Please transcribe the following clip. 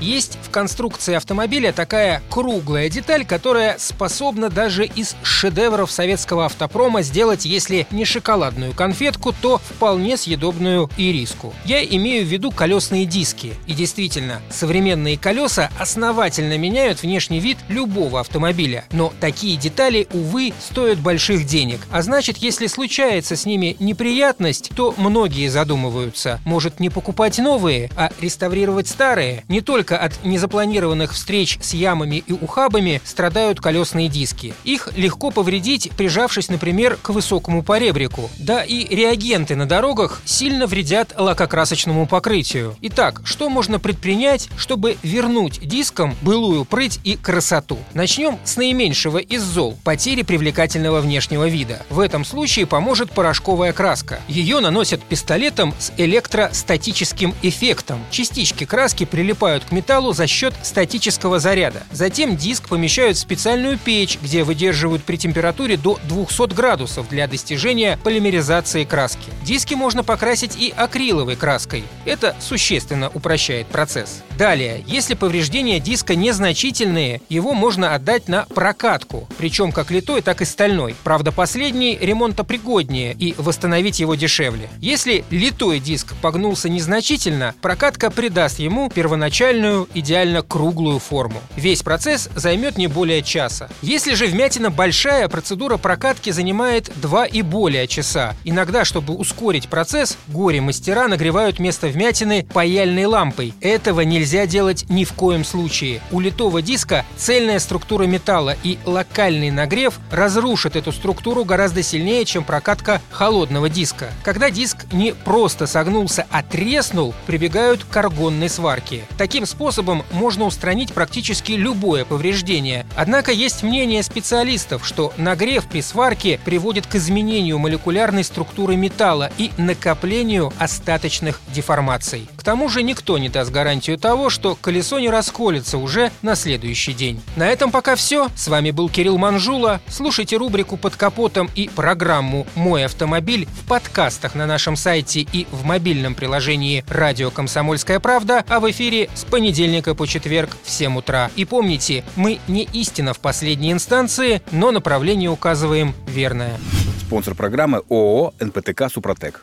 Есть в конструкции автомобиля такая круглая деталь, которая способна даже из шедевров советского автопрома сделать, если не шоколадную конфетку, то вполне съедобную ириску. Я имею в виду колесные диски. И действительно, современные колеса основательно меняют внешний вид любого автомобиля. Но такие детали, увы, стоят больших денег. А значит, если случается с ними неприятность, то многие задумываются. Может не покупать новые, а реставрировать старые? Не только от незапланированных встреч с ямами и ухабами страдают колесные диски. Их легко повредить, прижавшись, например, к высокому поребрику. Да и реагенты на дорогах сильно вредят лакокрасочному покрытию. Итак, что можно предпринять, чтобы вернуть дискам былую прыть и красоту? Начнем с наименьшего из зол – потери привлекательного внешнего вида. В этом случае поможет порошковая краска. Ее наносят пистолетом с электростатическим эффектом. Частички краски прилипают к металлу за счет статического заряда. Затем диск помещают в специальную печь, где выдерживают при температуре до 200 градусов для достижения полимеризации краски. Диски можно покрасить и акриловой краской. Это существенно упрощает процесс. Далее, если повреждения диска незначительные, его можно отдать на прокатку, причем как литой, так и стальной. Правда, последний ремонтопригоднее и восстановить его дешевле. Если литой диск погнулся незначительно, прокатка придаст ему первоначальную идеально круглую форму. Весь процесс займет не более часа. Если же вмятина большая, процедура прокатки занимает 2 и более часа. Иногда, чтобы ускорить процесс, горе-мастера нагревают место вмятины паяльной лампой. Этого нельзя делать ни в коем случае. У литого диска цельная структура металла и локальный нагрев разрушит эту структуру гораздо сильнее, чем прокатка холодного диска. Когда диск не просто согнулся, а треснул, прибегают к аргонной сварке. Таким способом можно устранить практически любое повреждение. Однако есть мнение специалистов, что нагрев при сварке приводит к изменению молекулярной структуры металла и накоплению остаточных деформаций. Тому же никто не даст гарантию того, что колесо не расколется уже на следующий день. На этом пока все. С вами был Кирилл Манжула. Слушайте рубрику «Под капотом» и программу «Мой автомобиль» в подкастах на нашем сайте и в мобильном приложении «Радио Комсомольская правда», а в эфире с понедельника по четверг в 7 утра. И помните, мы не истина в последней инстанции, но направление указываем верное. Спонсор программы ООО «НПТК Супротек».